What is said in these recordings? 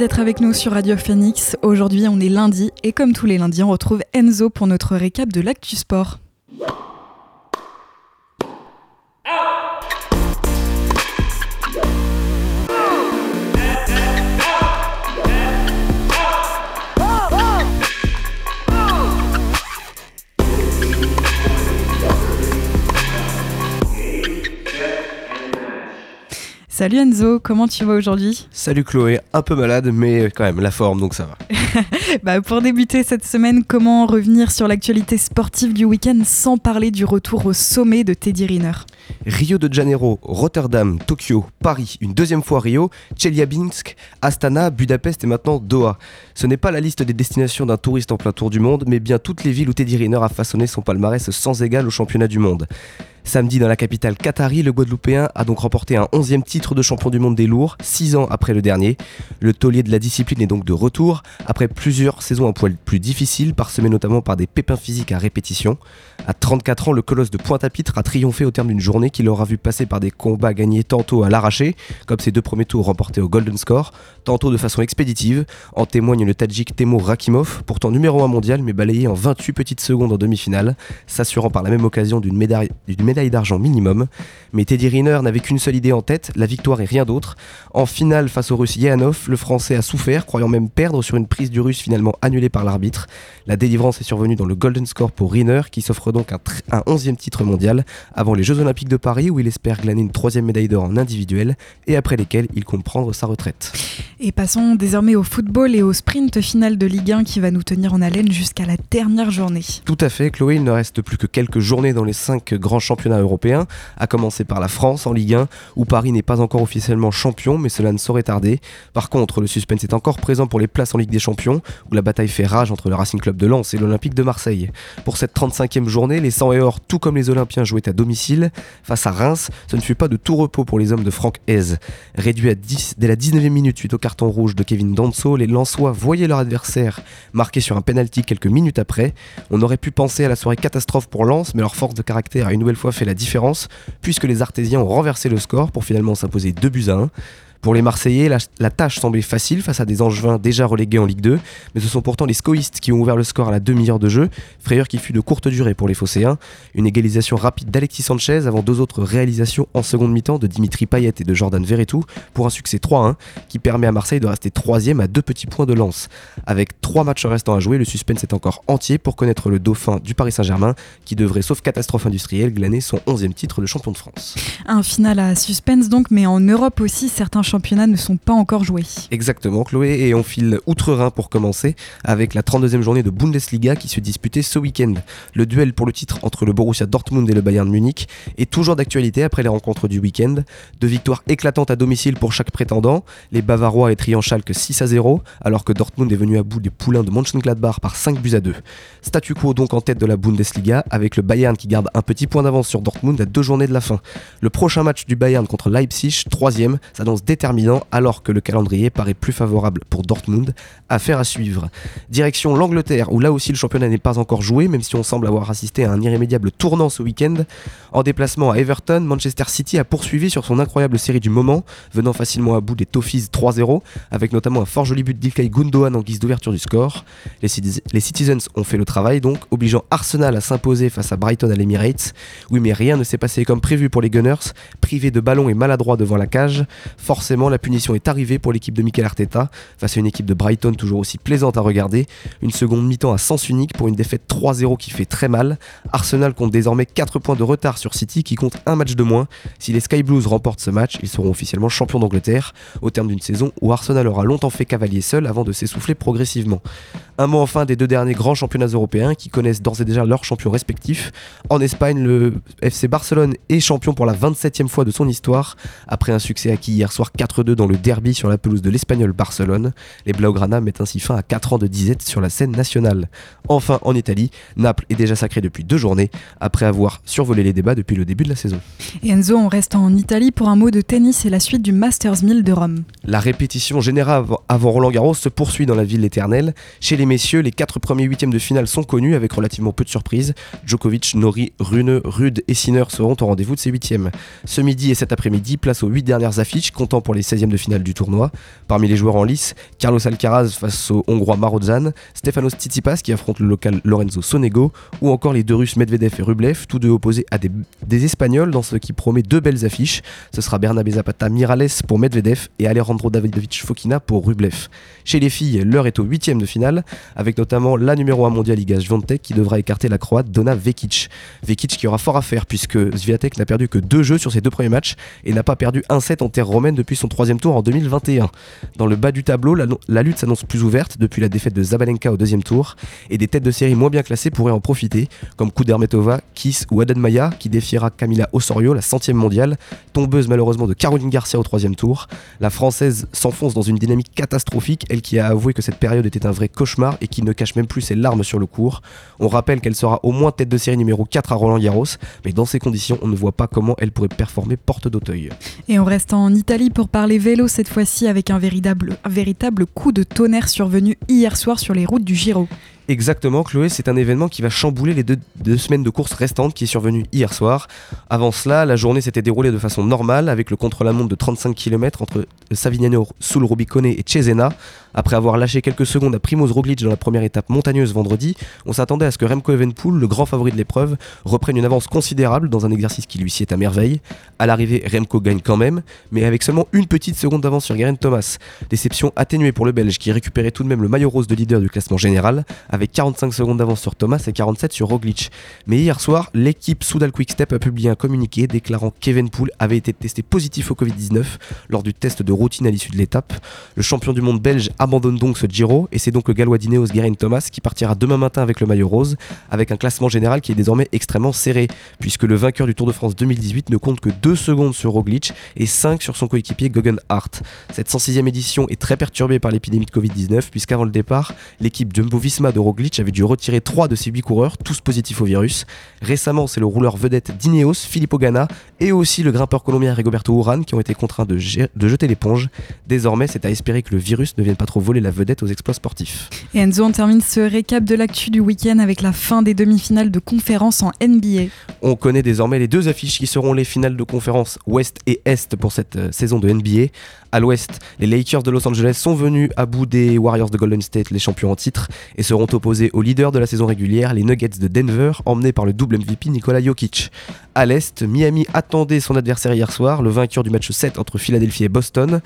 d'être avec nous sur Radio Phoenix. Aujourd'hui, on est lundi et comme tous les lundis, on retrouve Enzo pour notre récap de l'actu sport. Salut Enzo, comment tu vas aujourd'hui Salut Chloé, un peu malade mais quand même la forme donc ça va. bah pour débuter cette semaine, comment revenir sur l'actualité sportive du week-end sans parler du retour au sommet de Teddy Riner? Rio de Janeiro, Rotterdam, Tokyo, Paris, une deuxième fois Rio, Chelyabinsk, Astana, Budapest et maintenant Doha. Ce n'est pas la liste des destinations d'un touriste en plein tour du monde, mais bien toutes les villes où Teddy Riner a façonné son palmarès sans égal au championnat du monde. Samedi, dans la capitale qatari, le Guadeloupéen a donc remporté un 11e titre de champion du monde des lourds, 6 ans après le dernier. Le taulier de la discipline est donc de retour, après plusieurs saisons un poil plus difficiles, parsemées notamment par des pépins physiques à répétition. À 34 ans, le colosse de Pointe-à-Pitre a triomphé au terme d'une journée qui l'aura vu passer par des combats gagnés tantôt à l'arraché, comme ses deux premiers tours remportés au Golden Score, tantôt de façon expéditive. En témoigne le Tadjik Temo Rakimov, pourtant numéro 1 mondial mais balayé en 28 petites secondes en demi-finale, s'assurant par la même occasion d'une médaille, médaille d'argent minimum. Mais Teddy Riner n'avait qu'une seule idée en tête, la victoire et rien d'autre. En finale face au russe Yehanov, le français a souffert, croyant même perdre sur une prise du russe finalement annulée par l'arbitre. La délivrance est survenue dans le Golden Score pour Riner, qui s'offre donc un, un 11e titre mondial avant les Jeux Olympiques de Paris où il espère glaner une troisième médaille d'or en individuel et après lesquels il compte prendre sa retraite. Et passons désormais au football et au sprint final de Ligue 1 qui va nous tenir en haleine jusqu'à la dernière journée. Tout à fait, Chloé, il ne reste plus que quelques journées dans les cinq grands championnats européens, à commencer par la France en Ligue 1 où Paris n'est pas encore officiellement champion mais cela ne saurait tarder. Par contre, le suspense est encore présent pour les places en Ligue des Champions où la bataille fait rage entre le Racing Club de Lens et l'Olympique de Marseille. Pour cette 35e journée, les 100 et or, tout comme les Olympiens, jouaient à domicile. Face à Reims, ce ne fut pas de tout repos pour les hommes de Franck Hez. Réduit à 10 dès la 19e minute suite au carton rouge de Kevin Danso, les Lensois voyaient leur adversaire marquer sur un penalty quelques minutes après. On aurait pu penser à la soirée catastrophe pour Lens, mais leur force de caractère a une nouvelle fois fait la différence, puisque les Artésiens ont renversé le score pour finalement s'imposer 2 buts à 1. Pour les Marseillais, la, tâche semblait facile face à des Angevins déjà relégués en Ligue 2, mais ce sont pourtant les scoïstes qui ont ouvert le score à la demi-heure de jeu, frayeur qui fut de courte durée pour les Phocéens. Une égalisation rapide d'Alexis Sanchez avant deux autres réalisations en seconde mi-temps de Dimitri Payet et de Jordan Verretou pour un succès 3-1 qui permet à Marseille de rester troisième à deux petits points de lance. Avec trois matchs restants à jouer, le suspense est encore entier pour connaître le dauphin du Paris Saint-Germain qui devrait, sauf catastrophe industrielle, glaner son 11e titre de champion de France. Un final à suspense donc, mais en Europe aussi, certains championnats ne sont pas encore joués. Exactement, Chloé, et on file outre-Rhin pour commencer avec la 32e journée de Bundesliga qui se disputait ce week-end. Le duel pour le titre entre le Borussia Dortmund et le Bayern Munich est toujours d'actualité après les rencontres du week-end. Deux victoires éclatantes à domicile pour chaque prétendant. Les Bavarois et Schalke 6 à 0, alors que Dortmund est venu à bout des poulains de Mönchengladbach par 5 buts à 2. Statu quo donc en tête de la Bundesliga, avec le Bayern qui garde un petit point d'avance sur Dortmund à deux journées de la fin. Le prochain match du Bayern contre Leipzig, troisième, s'annonce déterminant alors que le calendrier paraît plus favorable pour Dortmund. Affaire à suivre. Direction l'Angleterre où là aussi le championnat n'est pas encore joué même si on semble avoir assisté à un irrémédiable tournant ce week-end. En déplacement à Everton, Manchester City a poursuivi sur son incroyable série du moment, venant facilement à bout des Toffees 3-0 avec notamment un fort joli but d'Ilkay Gundogan en guise d'ouverture du score. Les, les Citizens ont fait le travail donc, obligeant Arsenal à s'imposer face à Brighton à l'Emirates. Oui mais rien ne s'est passé comme prévu pour les Gunners, privés de ballon et maladroits devant la cage. La punition est arrivée pour l'équipe de Mikel Arteta face à une équipe de Brighton toujours aussi plaisante à regarder. Une seconde mi-temps à sens unique pour une défaite 3-0 qui fait très mal. Arsenal compte désormais 4 points de retard sur City qui compte un match de moins. Si les Sky Blues remportent ce match, ils seront officiellement champions d'Angleterre au terme d'une saison où Arsenal aura longtemps fait cavalier seul avant de s'essouffler progressivement. Un mot enfin des deux derniers grands championnats européens qui connaissent d'ores et déjà leurs champions respectifs. En Espagne, le FC Barcelone est champion pour la 27e fois de son histoire après un succès acquis hier soir 4-2 dans le derby sur la pelouse de l'Espagnol Barcelone. Les Blaugrana mettent ainsi fin à 4 ans de disette sur la scène nationale. Enfin, en Italie, Naples est déjà sacré depuis deux journées, après avoir survolé les débats depuis le début de la saison. Et Enzo, on reste en Italie pour un mot de tennis et la suite du Masters 1000 de Rome. La répétition générale avant Roland Garros se poursuit dans la ville éternelle. Chez les messieurs, les quatre premiers huitièmes de finale sont connus avec relativement peu de surprises. Djokovic, Nori, Rune, Rude et Sinner seront au rendez-vous de ces huitièmes. Ce midi et cet après-midi, place aux huit dernières affiches, comptant pour les 16e de finale du tournoi. Parmi les joueurs en lice, Carlos Alcaraz face au Hongrois Marozan, Stefanos Tsitsipas qui affronte le local Lorenzo Sonego, ou encore les deux Russes Medvedev et Rublev, tous deux opposés à des, Espagnols dans ce qui promet deux belles affiches. Ce sera Bernabé Zapata Mirales pour Medvedev et Alejandro Davidovich Fokina pour Rublev. Chez les filles, l'heure est au huitième de finale, avec notamment la numéro 1 mondiale Iga qui devra écarter la croate Donna Vekic. Vekic qui aura fort à faire puisque Sviatek n'a perdu que deux jeux sur ses deux premiers matchs et n'a pas perdu un set en terre romaine depuis son troisième tour en 2021. Dans le bas du tableau, la, lutte s'annonce plus ouverte depuis la défaite de Zabalenka au deuxième tour et des têtes de série moins bien classées pourraient en profiter, comme Kudermetova, Kiss ou Aden Maya qui défiera Camila Osorio, la centième mondiale, tombeuse malheureusement de Caroline Garcia au troisième tour. La française s'enfonce dans une dynamique catastrophique, elle qui a avoué que cette période était un vrai cauchemar et qui ne cache même plus ses larmes sur le cours. On rappelle qu'elle sera au moins tête de série numéro 4 à Roland Garros, mais dans ces conditions, on ne voit pas comment elle pourrait performer porte d'Auteuil. Et on reste en Italie pour parler vélo cette fois-ci avec un véritable, coup de tonnerre survenu hier soir sur les routes du Giro. Exactement, Chloé, c'est un événement qui va chambouler les deux, semaines de course restantes qui est survenu hier soir. Avant cela, la journée s'était déroulée de façon normale avec le contre-la-montre de 35 km entre Savignano sul Rubicone et Cesena. Après avoir lâché quelques secondes à Primoz Roglic dans la première étape montagneuse vendredi, on s'attendait à ce que Remco Evenpool, le grand favori de l'épreuve, reprenne une avance considérable dans un exercice qui lui sied à merveille. À l'arrivée, Remco gagne quand même, mais avec seulement une petite seconde d'avance sur Geraint Thomas. Déception atténuée pour le Belge qui récupérait tout de même le maillot rose de leader du classement général, avec 45 secondes d'avance sur Thomas et 47 sur Roglic. Mais hier soir, l'équipe Soudal Quickstep a publié un communiqué déclarant qu'Evenpool avait été testé positif au Covid-19 lors du test de routine à l'issue de l'étape. Le champion du monde belge abandonne donc ce Giro et c'est donc le gallois d'Ineos Geraint Thomas qui partira demain matin avec le maillot rose, avec un classement général qui est désormais extrêmement serré, puisque le vainqueur du Tour de France 2018 ne compte que 2 secondes sur Roglic et 5 sur son coéquipier Gogan Hart. Cette 106e édition est très perturbée par l'épidémie de Covid-19, puisqu'avant le départ, l'équipe Jumbo-Visma de Roglic avait dû retirer 3 de ses 8 coureurs, tous positifs au virus. Récemment, c'est le rouleur vedette d'Ineos, Filippo Ganna, et aussi le grimpeur colombien Rigoberto Urán qui ont été contraints de jeter l'éponge. Désormais, c'est à espérer que le virus ne vienne pas trop voler la vedette aux exploits sportifs. Et Enzo, on termine ce récap de l'actu du week-end avec la fin des demi-finales de conférence en NBA. On connaît désormais les deux affiches qui seront les finales de conférence Ouest et Est pour cette euh, saison de NBA. À l'Ouest, les Lakers de Los Angeles sont venus à bout des Warriors de Golden State, les champions en titre, et seront opposés aux leaders de la saison régulière, les Nuggets de Denver, emmenés par le double MVP Nikola Jokic. À l'Est, Miami attendait son adversaire hier soir, le vainqueur du match 7 entre Philadelphie et Boston.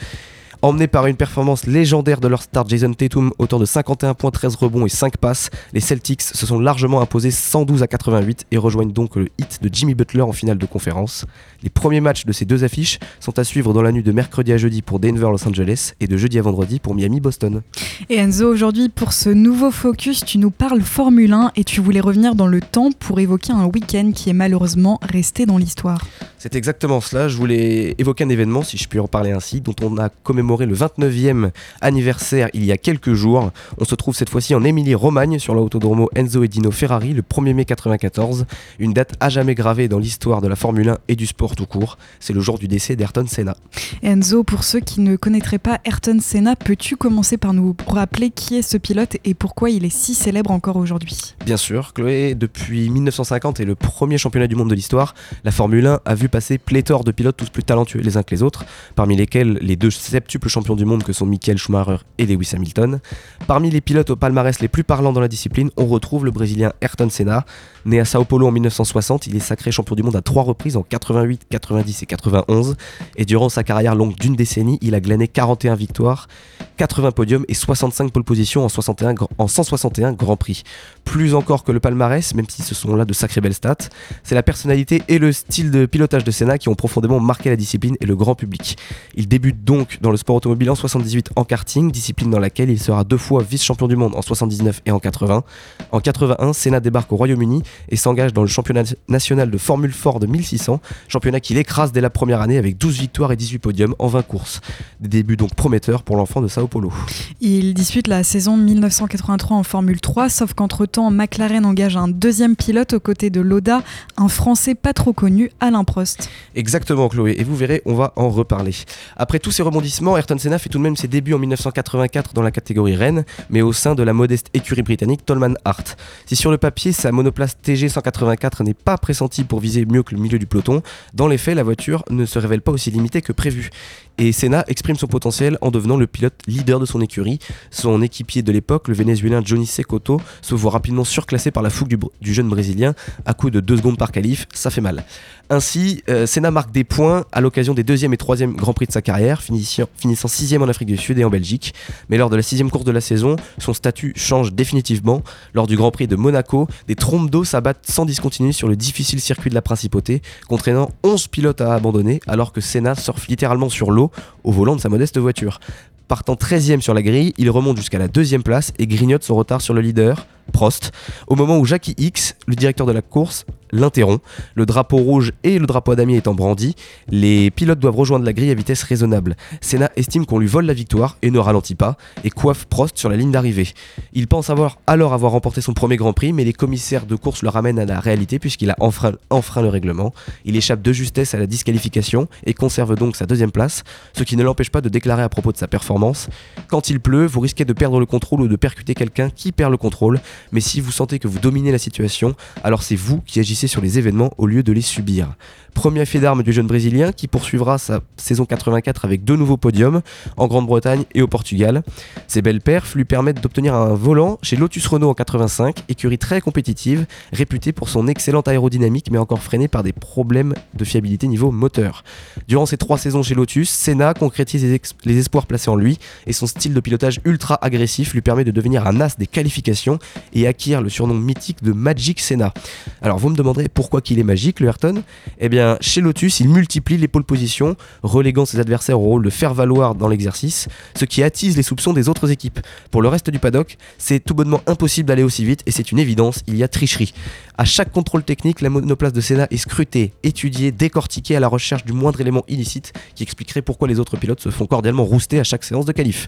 Emmenés par une performance légendaire de leur star Jason Tatum, auteur de 51 points, 13 rebonds et 5 passes, les Celtics se sont largement imposés 112 à 88 et rejoignent donc le hit de Jimmy Butler en finale de conférence. Les premiers matchs de ces deux affiches sont à suivre dans la nuit de mercredi à jeudi pour Denver Los Angeles et de jeudi à vendredi pour Miami Boston. Et Enzo, aujourd'hui pour ce nouveau focus, tu nous parles Formule 1 et tu voulais revenir dans le temps pour évoquer un week-end qui est malheureusement resté dans l'histoire. C'est exactement cela, je voulais évoquer un événement, si je puis en parler ainsi, dont on a commémoré le 29e anniversaire il y a quelques jours. On se trouve cette fois-ci en Émilie-Romagne sur l'autodromo Enzo et Dino Ferrari le 1er mai 94, une date à jamais gravée dans l'histoire de la Formule 1 et du sport tout court. C'est le jour du décès d'Ayrton Senna. Enzo, pour ceux qui ne connaîtraient pas Ayrton Senna, peux-tu commencer par nous rappeler qui est ce pilote et pourquoi il est si célèbre encore aujourd'hui? Bien sûr, Chloé, depuis 1950 et le premier championnat du monde de l'histoire, la Formule 1 a vu passer pléthore de pilotes tous plus talentueux les uns que les autres, parmi lesquels les deux septuples champions du monde que sont Michael Schumacher et Lewis Hamilton. Parmi les pilotes au palmarès les plus parlants dans la discipline, on retrouve le Brésilien Ayrton Senna. Né à Sao Paulo en 1960, il est sacré champion du monde à trois reprises en 88, 90 et 91. Et durant sa carrière longue d'une décennie, il a glané 41 victoires, 80 podiums et 65 pole positions en, 61, en 161 Grands Prix. Plus encore que le palmarès, même si ce sont là de sacrées belles stats, c'est la personnalité et le style de pilotage de Senna qui ont profondément marqué la discipline et le grand public. Il débute donc dans le sport automobile en 78 en karting, discipline dans laquelle il sera deux fois vice-champion du monde en 79 et en 80. En 81, Senna débarque au Royaume-Uni et s'engage dans le championnat national de Formule Ford de 1600, championnat qu'il écrase dès la première année avec 12 victoires et 18 podiums en 20 courses. Des débuts donc prometteurs pour l'enfant de Sao Paulo. Il dispute la saison 1983 en Formule 3, sauf qu'entre-temps, McLaren engage un deuxième pilote aux côtés de Loda, un Français pas trop connu, Alain Prost. Exactement, Chloé, et vous verrez, on va en reparler. Après tous ces rebondissements, Ayrton Senna fait tout de même ses débuts en 1984 dans la catégorie Rennes, mais au sein de la modeste écurie britannique Tolman Hart. Si sur le papier sa monoplace TG 184 n'est pas pressentie pour viser mieux que le milieu du peloton, dans les faits la voiture ne se révèle pas aussi limitée que prévu. Et Senna exprime son potentiel en devenant le pilote leader de son écurie. Son équipier de l'époque, le vénézuélien Johnny Secoto, se voit rapidement surclassé par la fougue du, jeune brésilien à coup de 2 secondes par qualif, ça fait mal. Ainsi, euh, Senna marque des points à l'occasion des deuxième et troisième Grand Prix de sa carrière, finissant, finissant sixième en Afrique du Sud et en Belgique. Mais lors de la sixième course de la saison, son statut change définitivement. Lors du Grand Prix de Monaco, des trompes d'eau s'abattent sans discontinuer sur le difficile circuit de la Principauté, contraignant 11 pilotes à abandonner, alors que Senna surfe littéralement sur l'eau au volant de sa modeste voiture. Partant 13e sur la grille, il remonte jusqu'à la deuxième place et grignote son retard sur le leader, Prost, au moment où Jackie X, le directeur de la course, l'interrompt. Le drapeau rouge et le drapeau à damier étant brandis, les pilotes doivent rejoindre la grille à vitesse raisonnable. Senna estime qu'on lui vole la victoire et ne ralentit pas et coiffe Prost sur la ligne d'arrivée. Il pense avoir alors avoir remporté son premier Grand Prix, mais les commissaires de course le ramènent à la réalité puisqu'il a enfreint, enfreint le règlement. Il échappe de justesse à la disqualification et conserve donc sa deuxième place, ce qui ne l'empêche pas de déclarer à propos de sa performance Quand il pleut, vous risquez de perdre le contrôle ou de percuter quelqu'un qui perd le contrôle, mais si vous sentez que vous dominez la situation, alors c'est vous qui agissez sur les événements au lieu de les subir. Premier fait d'armes du jeune Brésilien qui poursuivra sa saison 84 avec deux nouveaux podiums en Grande-Bretagne et au Portugal. Ses belles perfs lui permettent d'obtenir un volant chez Lotus Renault en 85, écurie très compétitive, réputée pour son excellente aérodynamique mais encore freinée par des problèmes de fiabilité niveau moteur. Durant ses trois saisons chez Lotus, Senna concrétise les, espoirs placés en lui et son style de pilotage ultra agressif lui permet de devenir un as des qualifications et acquiert le surnom mythique de Magic Senna. Alors vous me demanderez pourquoi qu'il est magique le Ayrton? Eh bien chez Lotus, il multiplie les pôles positions, reléguant ses adversaires au rôle de faire valoir dans l'exercice, ce qui attise les soupçons des autres équipes. Pour le reste du paddock, c'est tout bonnement impossible d'aller aussi vite et c'est une évidence, il y a tricherie. À chaque contrôle technique, la monoplace de Senna est scrutée, étudiée, décortiquée à la recherche du moindre élément illicite qui expliquerait pourquoi les autres pilotes se font cordialement rouster à chaque séance de qualif.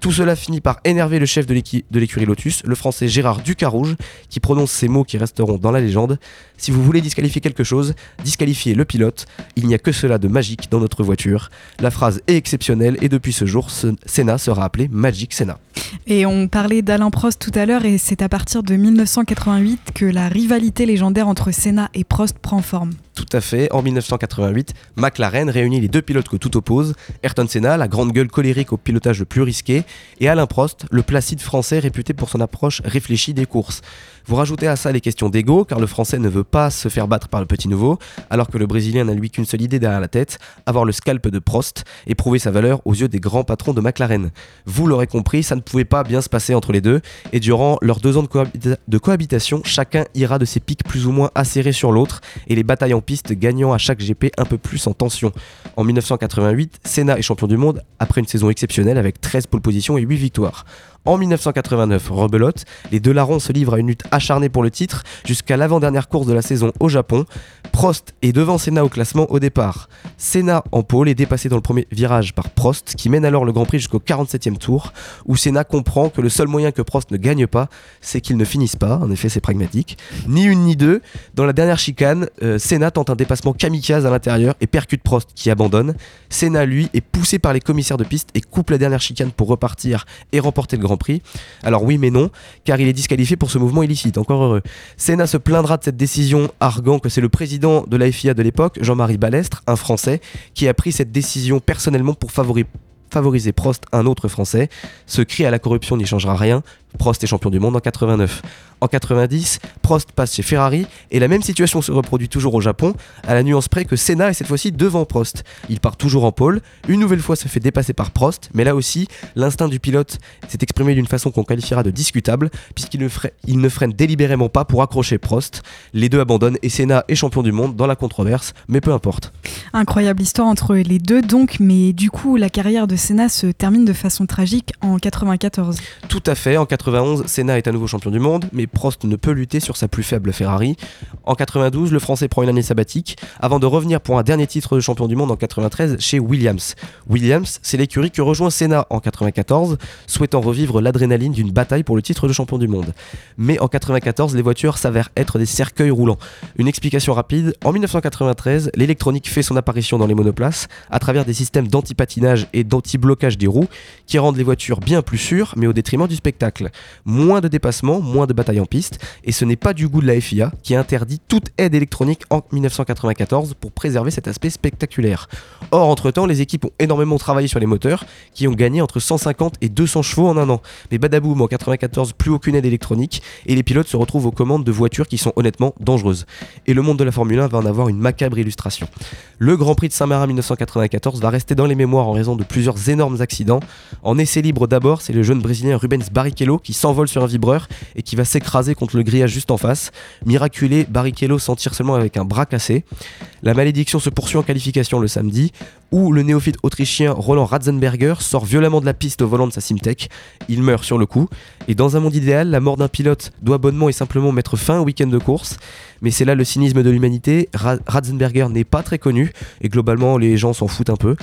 Tout cela finit par énerver le chef de l'écurie Lotus, le français Gérard Ducarouge, qui prononce ces mots qui resteront dans la légende. Si vous voulez disqualifier quelque chose, disqualifiez le pilote. Il n'y a que cela de magique dans notre voiture. La phrase est exceptionnelle et depuis ce jour, Senna sera appelé Magic Senna. Et on parlait d'Alain Prost tout à l'heure et c'est à partir de 1988 que la rivalité légendaire entre Senna et Prost prend forme. Tout à fait. En 1988, McLaren réunit les deux pilotes que tout oppose Ayrton Senna, la grande gueule colérique au pilotage le plus risqué, et Alain Prost, le placide français réputé pour son approche réfléchie des courses. Vous rajoutez à ça les questions d'ego, car le français ne veut pas se faire battre par le petit nouveau, alors que le brésilien n'a lui qu'une seule idée derrière la tête, avoir le scalp de Prost et prouver sa valeur aux yeux des grands patrons de McLaren. Vous l'aurez compris, ça ne pouvait pas bien se passer entre les deux, et durant leurs deux ans de, de cohabitation, chacun ira de ses pics plus ou moins acérés sur l'autre, et les batailles en piste gagnant à chaque GP un peu plus en tension. En 1988, Senna est champion du monde après une saison exceptionnelle avec 13 pole positions et 8 victoires. En 1989, rebelote, les deux larrons se livrent à une lutte acharnée pour le titre jusqu'à l'avant-dernière course de la saison au Japon. Prost est devant Senna au classement au départ. Senna en pôle est dépassé dans le premier virage par Prost qui mène alors le Grand Prix jusqu'au 47e tour où Senna comprend que le seul moyen que Prost ne gagne pas, c'est qu'il ne finisse pas, en effet c'est pragmatique. Ni une ni deux, dans la dernière chicane, euh, Senna tente un dépassement kamikaze à l'intérieur et percute Prost qui abandonne. Senna lui est poussé par les commissaires de piste et coupe la dernière chicane pour repartir et remporter le Grand Alors oui mais non, car il est disqualifié pour ce mouvement illicite, encore heureux. Senna se plaindra de cette décision, arguant que c'est le président de la FIA de l'époque, Jean-Marie Balestre, un Français, qui a pris cette décision personnellement pour favoriser Prost, un autre Français. Ce cri à la corruption n'y changera rien. Prost est champion du monde en 89. En 90, Prost passe chez Ferrari et la même situation se reproduit toujours au Japon, à la nuance près que Senna est cette fois-ci devant Prost. Il part toujours en pôle, une nouvelle fois se fait dépasser par Prost, mais là aussi, l'instinct du pilote s'est exprimé d'une façon qu'on qualifiera de discutable, puisqu'il ne, il ne freine délibérément pas pour accrocher Prost. Les deux abandonnent et Senna est champion du monde dans la controverse, mais peu importe. Incroyable histoire entre les deux donc, mais du coup, la carrière de Senna se termine de façon tragique en 94. Tout à fait, en 91, Senna est à nouveau champion du monde, mais Prost ne peut lutter sur sa plus faible Ferrari. En 92, le Français prend une année sabbatique avant de revenir pour un dernier titre de champion du monde en 93 chez Williams. Williams, c'est l'écurie que rejoint Senna en 94, souhaitant revivre l'adrénaline d'une bataille pour le titre de champion du monde. Mais en 94, les voitures s'avèrent être des cercueils roulants. Une explication rapide, en 1993, l'électronique fait son apparition dans les monoplaces à travers des systèmes d'anti-patinage et d'anti-blocage des roues qui rendent les voitures bien plus sûres mais au détriment du spectacle. Moins de dépassements, moins de batailles en piste et ce n'est pas du goût de la FIA qui interdit toute aide électronique en 1994 pour préserver cet aspect spectaculaire. Or, entre-temps, les équipes ont énormément travaillé sur les moteurs qui ont gagné entre 150 et 200 chevaux en un an. Mais badaboum, en 94, plus aucune aide électronique et les pilotes se retrouvent aux commandes de voitures qui sont honnêtement dangereuses. Et le monde de la Formule 1 va en avoir une macabre illustration. Le Grand Prix de Saint-Marin 1994 va rester dans les mémoires en raison de plusieurs énormes accidents. En essai libre d'abord, c'est le jeune brésilien Rubens Barrichello qui s'envole sur un vibreur et qui va s'écraser contre le grillage juste en face. Miraculé, Barrichello s'en tire seulement avec un bras cassé. La malédiction se poursuit en qualification le samedi où le néophyte autrichien Roland Ratzenberger sort violemment de la piste au volant de sa Simtech. Il meurt sur le coup. Et dans un monde idéal, la mort d'un pilote doit bonnement et simplement mettre fin au week-end de course. Mais c'est là le cynisme de l'humanité. Ratzenberger n'est pas très connu et globalement les gens s'en foutent un peu.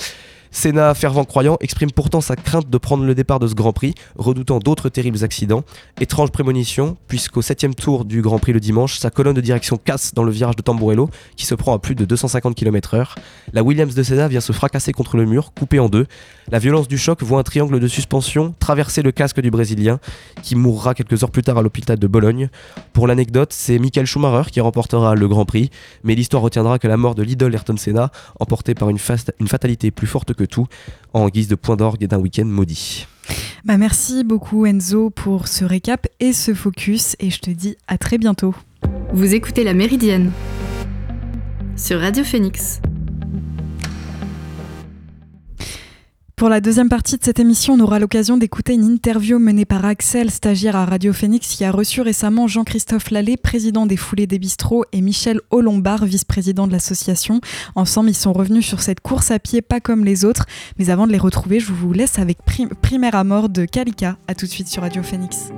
Senna, fervent croyant, exprime pourtant sa crainte de prendre le départ de ce Grand Prix, redoutant d'autres terribles accidents. Étrange prémonition, puisqu'au 7 tour du Grand Prix le dimanche, sa colonne de direction casse dans le virage de Tamburello, qui se prend à plus de 250 km/h. La Williams de Senna vient se fracasser contre le mur, coupé en deux. La violence du choc voit un triangle de suspension traverser le casque du Brésilien, qui mourra quelques heures plus tard à l'hôpital de Bologne. Pour l'anecdote, c'est Michael Schumacher qui remportera le Grand Prix, mais l'histoire retiendra que la mort de l'idole Ayrton Senna, emportée par une, une fatalité plus forte que tout en guise de point d'orgue d'un week-end maudit. Bah merci beaucoup Enzo pour ce récap et ce focus et je te dis à très bientôt. Vous écoutez La Méridienne sur Radio Phoenix. Pour la deuxième partie de cette émission, on aura l'occasion d'écouter une interview menée par Axel, stagiaire à Radio Phoenix, qui a reçu récemment Jean-Christophe Lallet, président des Foulées des Bistrots, et Michel Olombard, vice-président de l'association. Ensemble, ils sont revenus sur cette course à pied pas comme les autres. Mais avant de les retrouver, je vous laisse avec Primaire à mort de Kalika. A tout de suite sur Radio Phoenix.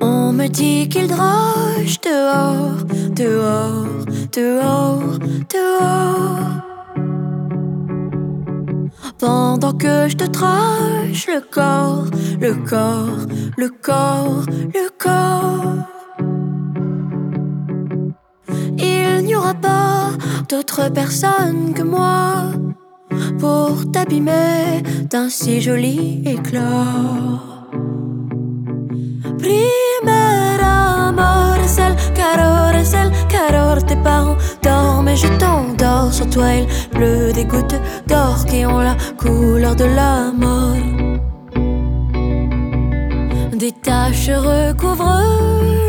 On me dit qu'il droge dehors, dehors, dehors, dehors. Pendant que je te trache le corps, le corps, le corps, le corps. Il n'y aura pas d'autre personne que moi pour t'abîmer d'un si joli éclat. Primera calor, es el calor tes parents. Dorment et je t'endors sur toi. Il pleut des gouttes d'or qui ont la couleur de la mort. Des taches recouvrent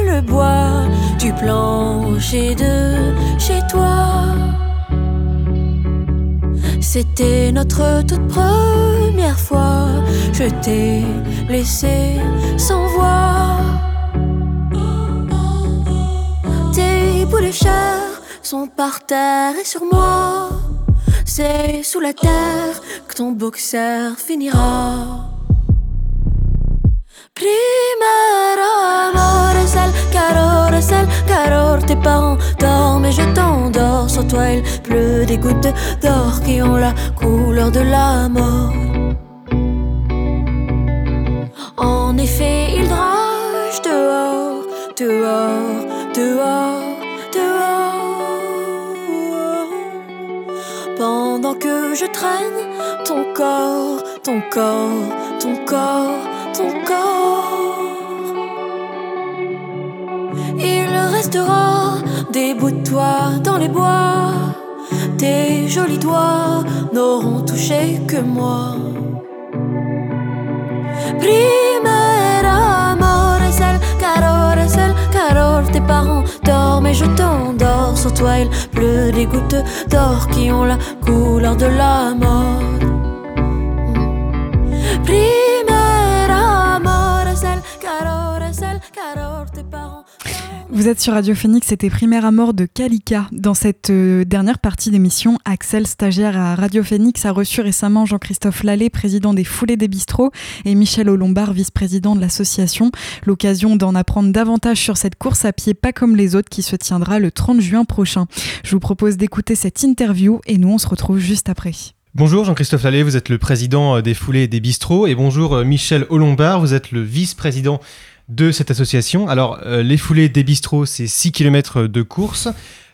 le bois du plancher de chez toi. C'était notre toute première fois. Je t'ai laissé sans voix. De chair sont par terre et sur moi. C'est sous la terre que ton boxer finira. Primera amor es el calor, es el calor. Tes parents dorment et je t'endors. Sur toi il pleut des gouttes d'or qui ont la couleur de la mort. En effet, il dehors, dehors, dehors, dehors. Que je traîne ton corps, ton corps, ton corps, ton corps. Il restera des bouts de toi dans les bois. Tes jolis doigts n'auront touché que moi. Primera Tes parents dorment et je t'endors. Sur toi il pleut des gouttes d'or qui ont la couleur de la mort. Primera Vous êtes sur Radio Phoenix, c'était Primaire à mort de Kalika. Dans cette euh, dernière partie d'émission, Axel, stagiaire à Radio Phoenix, a reçu récemment Jean-Christophe Lallet, président des Foulées des Bistrots, et Michel Olombard, vice-président de l'association. L'occasion d'en apprendre davantage sur cette course à pied pas comme les autres qui se tiendra le 30 juin prochain. Je vous propose d'écouter cette interview et nous on se retrouve juste après. Bonjour Jean-Christophe Lallet, vous êtes le président euh, des Foulées des Bistrots et bonjour euh, Michel Olombard, vous êtes le vice-président de cette association. Alors, euh, les foulées des bistrots, c'est 6 km de course.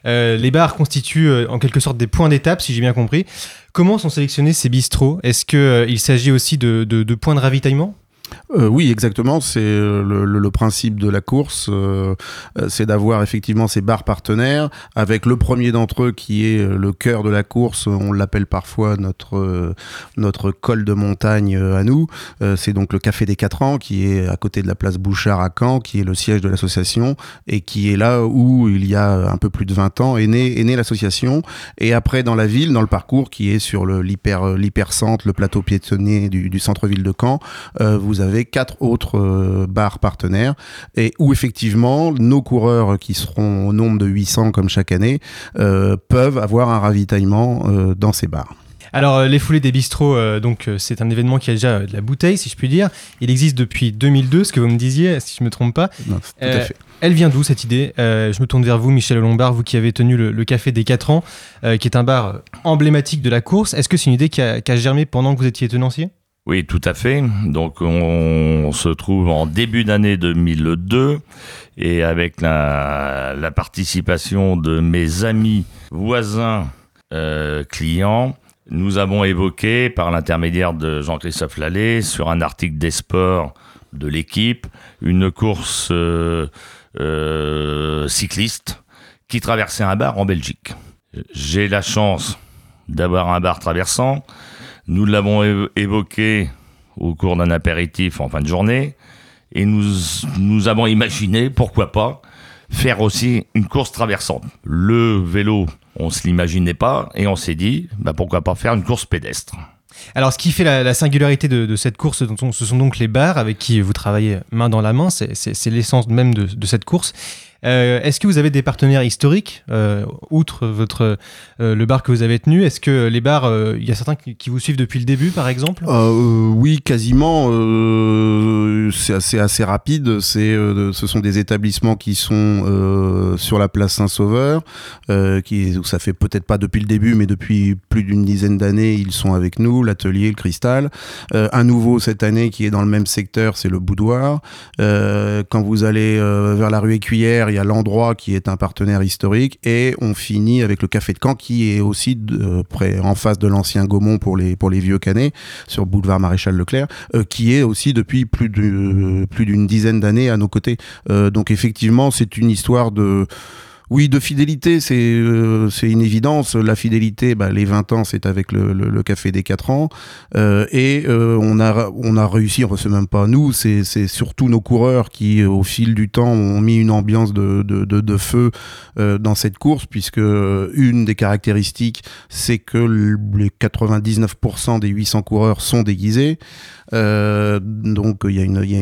Euh, les bars constituent euh, en quelque sorte des points d'étape, si j'ai bien compris. Comment sont sélectionnés ces bistrots? Est-ce qu'il s'agit aussi de points de ravitaillement? Euh, oui, exactement. C'est euh, le, principe de la course, euh, c'est d'avoir effectivement ces bars partenaires, avec le premier d'entre eux qui est le cœur de la course. On l'appelle parfois notre notre col de montagne à nous. c'est donc le Café des Quatre Ans, qui est à côté de la place Bouchard à Caen, qui est le siège de l'association et qui est là où il y a un peu plus de 20 ans est né est née l'association. Et après dans la ville, dans le parcours qui est sur l'hyper le plateau piétonnier du, du centre-ville de Caen, vous avez quatre autres euh, bars partenaires et où effectivement nos coureurs qui seront au nombre de 800 comme chaque année euh, peuvent avoir un ravitaillement euh, dans ces bars. Alors, les foulées des bistrots, donc c'est un événement qui a déjà de la bouteille, si je puis dire. Il existe depuis 2002, ce que vous me disiez, si je ne me trompe pas. tout à fait. Elle vient d'où cette idée? Je me tourne vers vous, Michel Lombard, vous qui avez tenu le, Café des 4 ans, qui est un bar emblématique de la course. Est-ce que c'est une idée qui a, qui a germé pendant que vous étiez tenancier? Oui, tout à fait. Donc on, se trouve en début d'année 2002 et avec la, participation de mes amis, voisins, euh, clients, nous avons évoqué par l'intermédiaire de Jean-Christophe Lallet sur un article des sports de l'équipe une course euh, euh, cycliste qui traversait un bar en Belgique. J'ai la chance d'avoir un bar traversant nous l'avons évoqué au cours d'un apéritif en fin de journée et nous, avons imaginé, pourquoi pas, faire aussi une course traversante. Le vélo, on se l'imaginait pas et on s'est dit, bah pourquoi pas faire une course pédestre. Alors, ce qui fait la, singularité de, cette course, ce sont donc les bars avec qui vous travaillez main dans la main, c'est l'essence même de, cette course. Euh, est-ce que vous avez des partenaires historiques, euh, outre votre, euh, le bar que vous avez tenu? Est-ce que les bars, il y a certains qui, vous suivent depuis le début, par exemple? Oui, quasiment. c'est assez, assez rapide. C'est, ce sont des établissements qui sont sur la place Saint-Sauveur, qui, ça fait peut-être pas depuis le début, mais depuis plus d'une dizaine d'années, ils sont avec nous, l'atelier, le cristal. un nouveau cette année qui est dans le même secteur, c'est le boudoir. quand vous allez vers la rue Écuyère, il y a l'endroit qui est un partenaire historique et on finit avec le Café de Caen qui est aussi euh, près, en face de l'ancien Gaumont pour les, pour les vieux canets sur boulevard Maréchal Leclerc euh, qui est aussi depuis plus plus d'une dizaine d'années à nos côtés. Euh, donc effectivement, c'est une histoire de oui, de fidélité, c'est euh, c'est une évidence. La fidélité, bah, les 20 ans, c'est avec le, café des 4 ans. Euh, et euh, on, a, on a réussi, c'est même pas nous, c'est surtout nos coureurs qui, au fil du temps, ont mis une ambiance de, de, de, feu dans cette course, puisque une des caractéristiques, c'est que les 99% des 800 coureurs sont déguisés. Donc il y, a y y a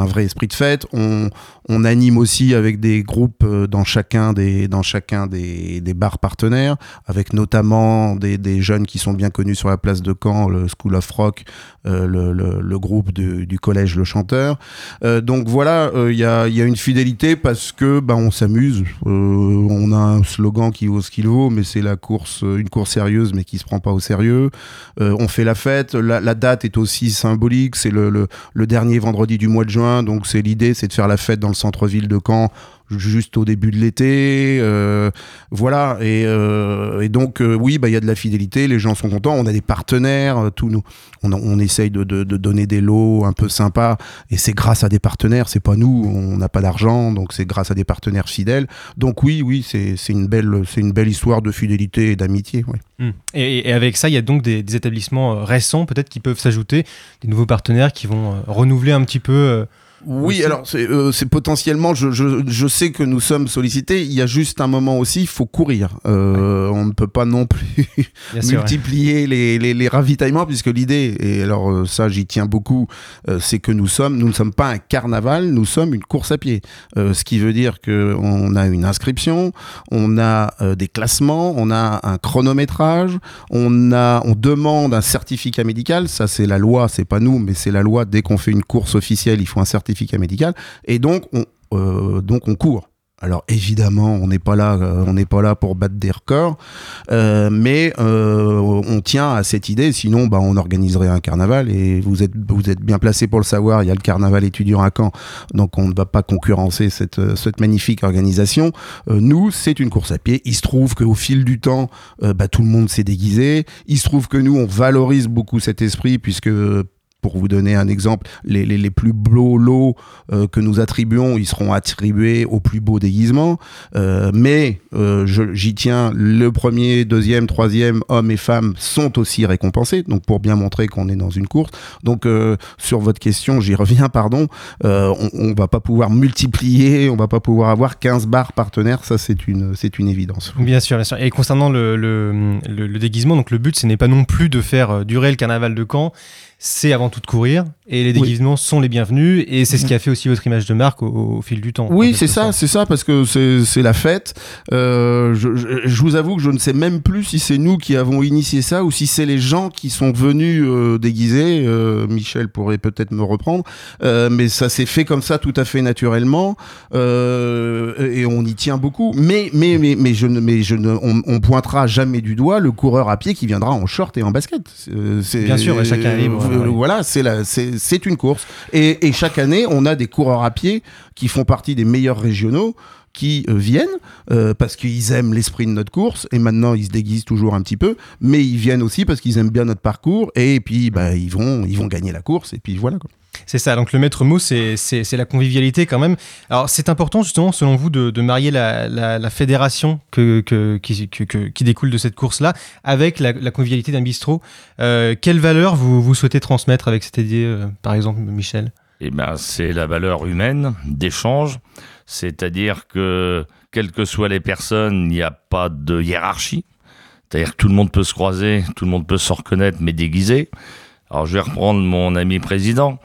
un vrai esprit de fête. On, on anime aussi avec des groupes dans chacun des dans chacun des, des bars partenaires, avec notamment des, des, jeunes qui sont bien connus sur la place de Caen, le School of Rock, euh, le, le, groupe du, collège Le Chanteur. Euh, donc voilà, il y, a, y, a, une fidélité parce que ben on s'amuse. on a un slogan qui vaut ce qu'il vaut, mais c'est la course, une course sérieuse mais qui se prend pas au sérieux. on fait la fête. La, date est aussi symbolique. C'est le, le, dernier vendredi du mois de juin, donc c'est l'idée, c'est de faire la fête dans le centre-ville de Caen juste au début de l'été, euh, voilà. Et, euh, donc euh, oui, bah il y a de la fidélité, les gens sont contents, on a des partenaires, tout nous, on, essaye de, donner des lots un peu sympas, et c'est grâce à des partenaires, c'est pas nous, on n'a pas d'argent, donc c'est grâce à des partenaires fidèles. Donc oui, oui, c'est une belle, histoire de fidélité et d'amitié. Hum. Et, avec ça, il y a donc des établissements récents peut-être qui peuvent s'ajouter, des nouveaux partenaires qui vont renouveler un petit peu Oui, Aussi. alors c'est euh, c'est potentiellement, je, je, je sais que nous sommes sollicités, il y a juste un moment aussi, il faut courir. Euh, On ne peut pas non plus multiplier les, les, les ravitaillements, puisque l'idée, et alors euh, ça j'y tiens beaucoup, euh, c'est que nous sommes, nous ne sommes pas un carnaval, nous sommes une course à pied. Euh, ce qui veut dire qu'on a une inscription, on a euh, des classements, on a un chronométrage, on, a, on demande un certificat médical, ça c'est la loi, c'est pas nous, mais c'est la loi, dès qu'on fait une course officielle, il faut un certificat médical, et donc on, euh, donc on court. Alors évidemment, on n'est pas là, euh, on n'est pas là pour battre des records, euh, mais on tient à cette idée. Sinon, bah, on organiserait un carnaval et vous êtes vous êtes bien placé pour le savoir. Il y a le carnaval étudiant à Caen, donc on ne va pas concurrencer cette cette magnifique organisation. Nous, c'est une course à pied. Il se trouve qu'au fil du temps, bah, tout le monde s'est déguisé. Il se trouve que nous, on valorise beaucoup cet esprit puisque pour vous donner un exemple, les, plus beaux lots euh, que nous attribuons, ils seront attribués aux plus beaux déguisements. Euh, mais euh, j'y tiens, le premier, deuxième, troisième, hommes et femmes sont aussi récompensés, donc pour bien montrer qu'on est dans une course. Donc sur votre question, j'y reviens, pardon, on, on va pas pouvoir multiplier, on va pas pouvoir avoir 15 bars partenaires, ça c'est une, une évidence. Bien sûr, bien sûr. Et concernant le, le, le- déguisement, donc le but, ce n'est pas non plus de faire durer le carnaval de Caen, c'est avant tout de courir. Et les Oui. déguisements sont les bienvenus. Et c'est ce qui a fait aussi votre image de marque au, au fil du temps. Oui, c'est ça, c'est ça, parce que c'est c'est la fête. Euh, je, je- je vous avoue que je ne sais même plus si c'est nous qui avons initié ça ou si c'est les gens qui sont venus euh, déguisés. Euh, Michel pourrait peut-être me reprendre, Euh, mais ça s'est fait comme ça tout à fait naturellement euh, et on y tient beaucoup. Mais mais mais mais je ne mais je ne on, on pointera jamais du doigt le coureur à pied qui viendra en short et en basket. Bien sûr, chacun est libre, euh, ouais. Voilà, c'est la c'est c'est une course. Et, et chaque année on a des coureurs à pied qui font partie des meilleurs régionaux qui euh, viennent euh, parce qu'ils aiment l'esprit de notre course. Et maintenant ils se déguisent toujours un petit peu. Mais ils viennent aussi parce qu'ils aiment bien notre parcours. Et puis bah, ils vont ils vont gagner la course. Et puis voilà quoi. C'est ça, donc le maître mot, c'est la convivialité quand même. Alors c'est important justement, selon vous, de, marier la, fédération qui, découle de cette course-là avec la, convivialité d'un bistrot. Euh, quelle valeur vous, vous souhaitez transmettre avec cette idée, euh, par exemple, Michel? Eh ben, c'est la valeur humaine d'échange, c'est-à-dire que quelles que soient les personnes, il n'y a pas de hiérarchie. C'est-à-dire que tout le monde peut se croiser, tout le monde peut se reconnaître, mais déguisé. Alors je vais reprendre mon ami président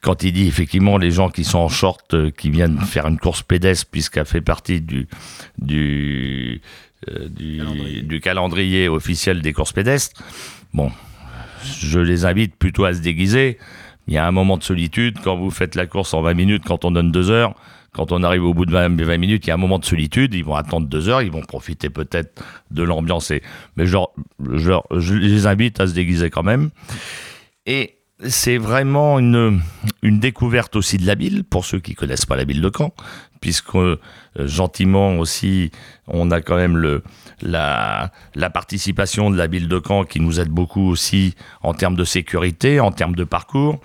quand il dit effectivement les gens qui sont en short, euh, qui viennent faire une course pédestre puisqu'elle fait partie du du euh, du, Calendrier. du calendrier officiel des courses pédestres. Bon, je les invite plutôt à se déguiser. Il y a un moment de solitude quand vous faites la course en 20 minutes, quand on donne 2 heures. Quand on arrive au bout de 20, 20 minutes, il y a un moment de solitude. Ils vont attendre 2 heures, ils vont profiter peut-être de l'ambiance. Mais genre, genre, je les invite à se déguiser quand même. Et c'est vraiment une, une découverte aussi de la ville, pour ceux qui connaissent pas la ville de Caen, puisque euh, gentiment aussi, on a quand même le, la, la participation de la ville de Caen qui nous aide beaucoup aussi en termes de sécurité, en termes de parcours,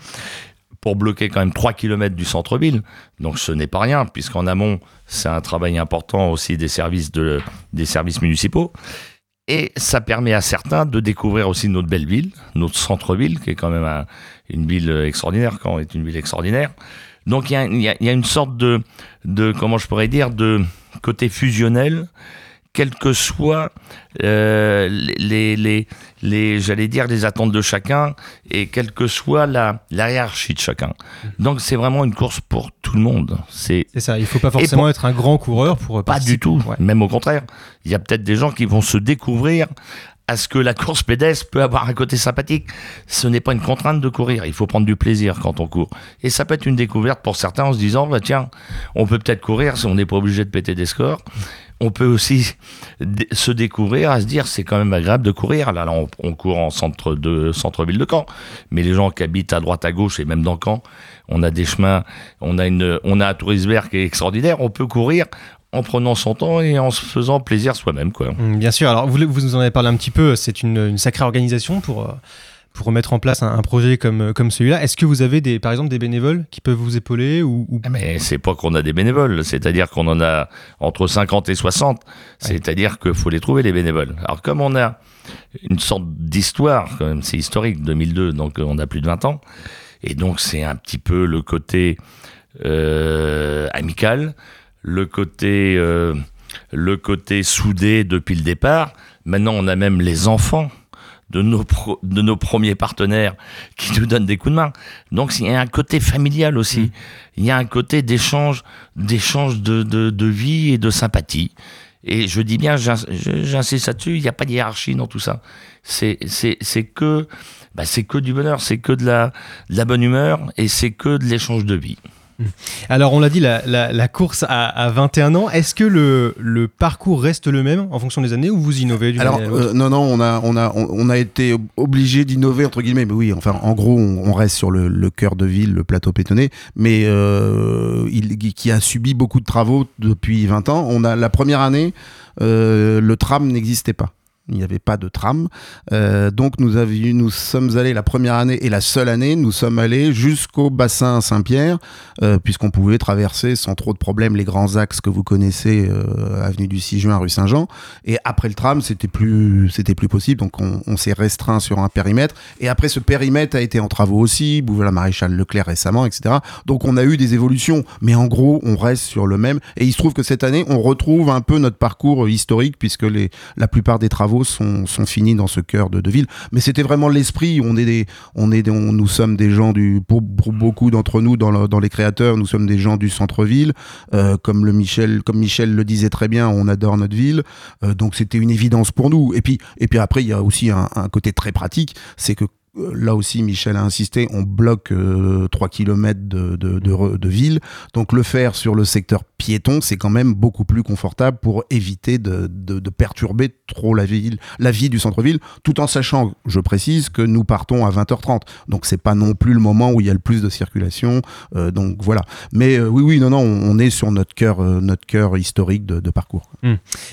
pour bloquer quand même 3 km du centre-ville. Donc ce n'est pas rien, puisqu'en amont, c'est un travail important aussi des services, de, des services municipaux. Et ça permet à certains de découvrir aussi notre belle ville, notre centre-ville, qui est quand même un- une ville extraordinaire, Caen est une ville extraordinaire. Donc il y a, une sorte de, comment je pourrais dire, de côté fusionnel, quelles que soient euh, les, les, les, j'allais dire, les attentes de chacun et quelle que soit la, la hiérarchie de chacun. Donc c'est vraiment une course pour tout le monde. C'est ça, il faut pas forcément être un grand coureur pour pas du tout, Ouais. même au contraire. Il y a peut-être des gens qui vont se découvrir à ce que la course pédestre peut avoir un côté sympathique. Ce n'est pas une contrainte de courir, il faut prendre du plaisir quand on court. Et ça peut être une découverte pour certains en se disant, bah, tiens, on peut peut-être courir si on n'est pas obligé de péter des scores. On peut aussi se découvrir à se dire c'est quand même agréable de courir. Là, on, on court en centre de centre-ville de Caen, mais les gens qui habitent à droite, à gauche et même dans Caen, on a des chemins, on a une, on a un tourisme qui est extraordinaire. On peut courir en prenant son temps et en se faisant plaisir soi-même, quoi. Mm, Bien sûr, alors vous, vous nous en avez parlé un petit peu, c'est une, une sacrée organisation pour, euh, pour mettre en place un, un projet comme, euh, comme celui-là. Est-ce que vous avez des, par exemple des bénévoles qui peuvent vous épauler ou, ou- Mais c'est pas qu'on a des bénévoles, c'est-à-dire qu'on en a entre 50 et 60. C'est-à-dire qu'il faut les trouver, les bénévoles. Alors, comme on a une sorte d'histoire, quand même, c'est historique, 2002, donc euh, on a plus de 20 ans. Et donc, c'est un petit peu le côté euh, amical, le côté, euh, le côté soudé depuis le départ. Maintenant, on a même les enfants de nos, pro- de nos premiers partenaires qui nous donnent des coups de main. Donc il y a un côté familial aussi. Il y a un côté d'échange, d'échange de, de, de vie et de sympathie. Et je dis bien, j'insiste là-dessus, il n'y a pas de hiérarchie dans tout ça. C'est, c'est, c'est que, bah, c'est que du bonheur, c'est que de la, de la bonne humeur et c'est que de l'échange de vie. Alors, on l'a dit, la, la- la course à, à 21 ans, est-ce que le, le parcours reste le même en fonction des années ou vous innovez d'une Alors année à l'autre? euh, non non on a on a on, on a été obligé d'innover entre guillemets. Mais oui enfin en gros on, on reste sur le, le cœur de ville le plateau pétonné. Mais euh, il qui a subi beaucoup de travaux depuis 20 ans. On a la première année euh, le tram n'existait pas il n'y avait pas de tram, Euh, donc nous avions, nous sommes allés la première année et la seule année, nous sommes allés jusqu'au bassin Saint-Pierre, euh, puisqu'on pouvait traverser sans trop de problèmes les grands axes que vous connaissez, euh, avenue du 6 juin, rue Saint-Jean. Et après le tram, c'était plus, c'était plus possible. Donc on, s'est restreint sur un périmètre. Et après, ce périmètre a été en travaux aussi, Bouvela Maréchal Leclerc récemment, etc. Donc on a eu des évolutions, mais en gros, on reste sur le même. Et il se trouve que cette année, on retrouve un peu notre parcours historique, puisque les, la plupart des travaux sont, finis dans ce cœur de, ville. Mais c'était vraiment l'esprit. On est des, on est, nous sommes des gens du, pour, beaucoup d'entre nous dans, dans les créateurs, nous sommes des gens du centre-ville. Euh, comme le Michel, comme Michel le disait très bien, on adore notre ville. Euh, donc c'était une évidence pour nous. Et puis, et puis après, il y a aussi un, un côté très pratique, c'est que Là aussi, Michel a insisté, on bloque euh, 3 km de, de, ville. Donc le faire sur le secteur piéton, c'est quand même beaucoup plus confortable pour éviter de, perturber trop la, ville, la vie du centre-ville, tout en sachant, je précise, que nous partons à 20h30. Donc c'est pas non plus le moment où il y a le plus de circulation. Euh, donc voilà. Mais euh, oui, oui, non, non, on, est sur notre cœur, euh, notre cœur historique de, parcours.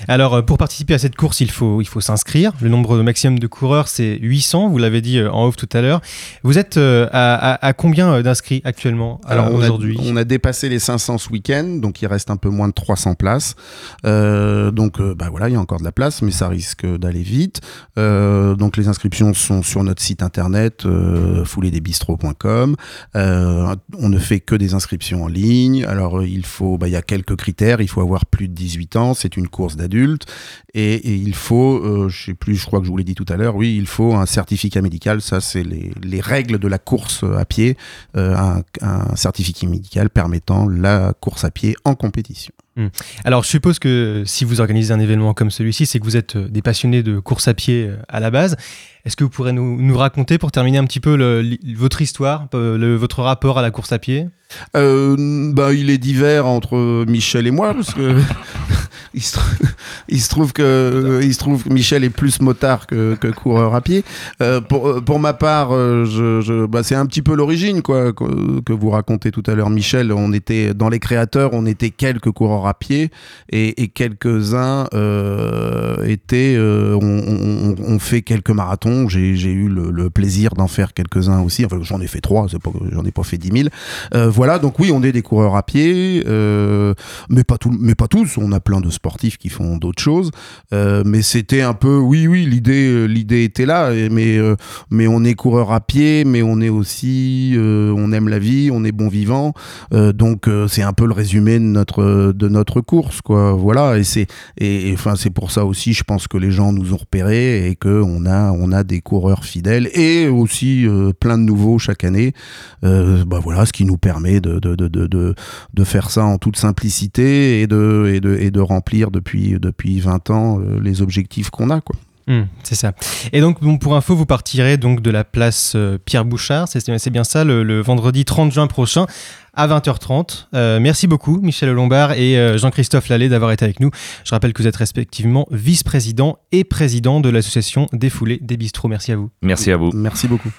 Alors, euh, pour participer à cette course, il faut, il faut s'inscrire. Le nombre maximum de coureurs, c'est 800. Vous l'avez dit euh, en off tout à l'heure. Vous êtes euh, à, à- à combien euh, d'inscrits actuellement euh, Alors aujourd'hui? on a dépassé les 500 ce week-end, donc il reste un peu moins de 300 places. Euh, donc bah voilà, il y a encore de la place, mais ça risque d'aller vite. Donc les inscriptions sont sur notre site internet euh, on ne fait que des inscriptions en ligne. Alors il faut, bah, il y a quelques critères. Il faut avoir plus de 18 ans. C'est une course d'adultes et, et il faut, je sais plus, je crois que je vous l'ai dit tout à l'heure. Oui, il faut un certificat médical. Ça c'est les, les règles de la course à pied. Euh, un, un certificat médical permettant la course à pied en compétition. Alors, je suppose que si vous organisez un événement comme celui-ci, c'est que vous êtes euh, des passionnés de course à pied euh, à la base. Est-ce que vous pourrez nous, nous raconter, pour terminer un petit peu, le- votre histoire, euh, le- votre rapport à la course à pied? Euh, bah, il est divers entre Michel et moi parce que il, se, trouve que il se trouve que Michel est plus motard que, coureur à pied. Euh, pour, pour ma part, euh, je, bah, c'est un petit peu l'origine quoi que, vous racontez tout à l'heure, Michel. On était dans les créateurs, on était quelques coureurs à pied et, quelques uns euh, étaient euh, on, fait quelques marathons. J'ai eu le, le plaisir d'en faire quelques uns aussi. Enfin, j'en ai fait trois, j'en ai pas fait dix mille. Euh, voilà, donc oui, on est des coureurs à pied, euh, mais pas tout, mais pas tous. On a plein de qui font d'autres choses. Euh, mais c'était un peu, oui, oui, l'idée, euh, l'idée était là. Mais, euh, mais on est coureur à pied, mais on est aussi, on aime la vie, on est bon vivant. Donc c'est un peu le résumé de notre de notre course, quoi. Voilà, et c'est et, enfin c'est pour ça aussi, je pense que les gens nous ont repérés et que on a on a des coureurs fidèles et aussi plein de nouveaux chaque année. Bah voilà, ce qui nous permet de, de, de, de, de faire ça en toute simplicité et de, et de, et de remplir depuis, depuis 20 ans euh, les objectifs qu'on a. Quoi. Hmm, c'est ça. Et donc, bon, pour info, vous partirez donc de la place euh, Pierre Bouchard, c'est c'est bien ça, le, le vendredi 30 juin prochain à 20h30. Euh, merci beaucoup, Michel Lombard et euh, Jean-Christophe Lallet, d'avoir été avec nous. Je rappelle que vous êtes respectivement vice-président et président de l'association des foulées des bistrots. Merci à vous. Merci à vous. Merci beaucoup.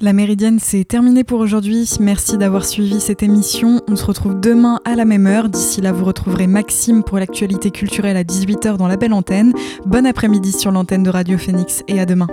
La Méridienne, c'est terminé pour aujourd'hui. Merci d'avoir suivi cette émission. On se retrouve demain à la même heure. D'ici là, vous retrouverez Maxime pour l'actualité culturelle à 18h dans la belle antenne. Bon après-midi sur l'antenne de Radio Phoenix et à demain.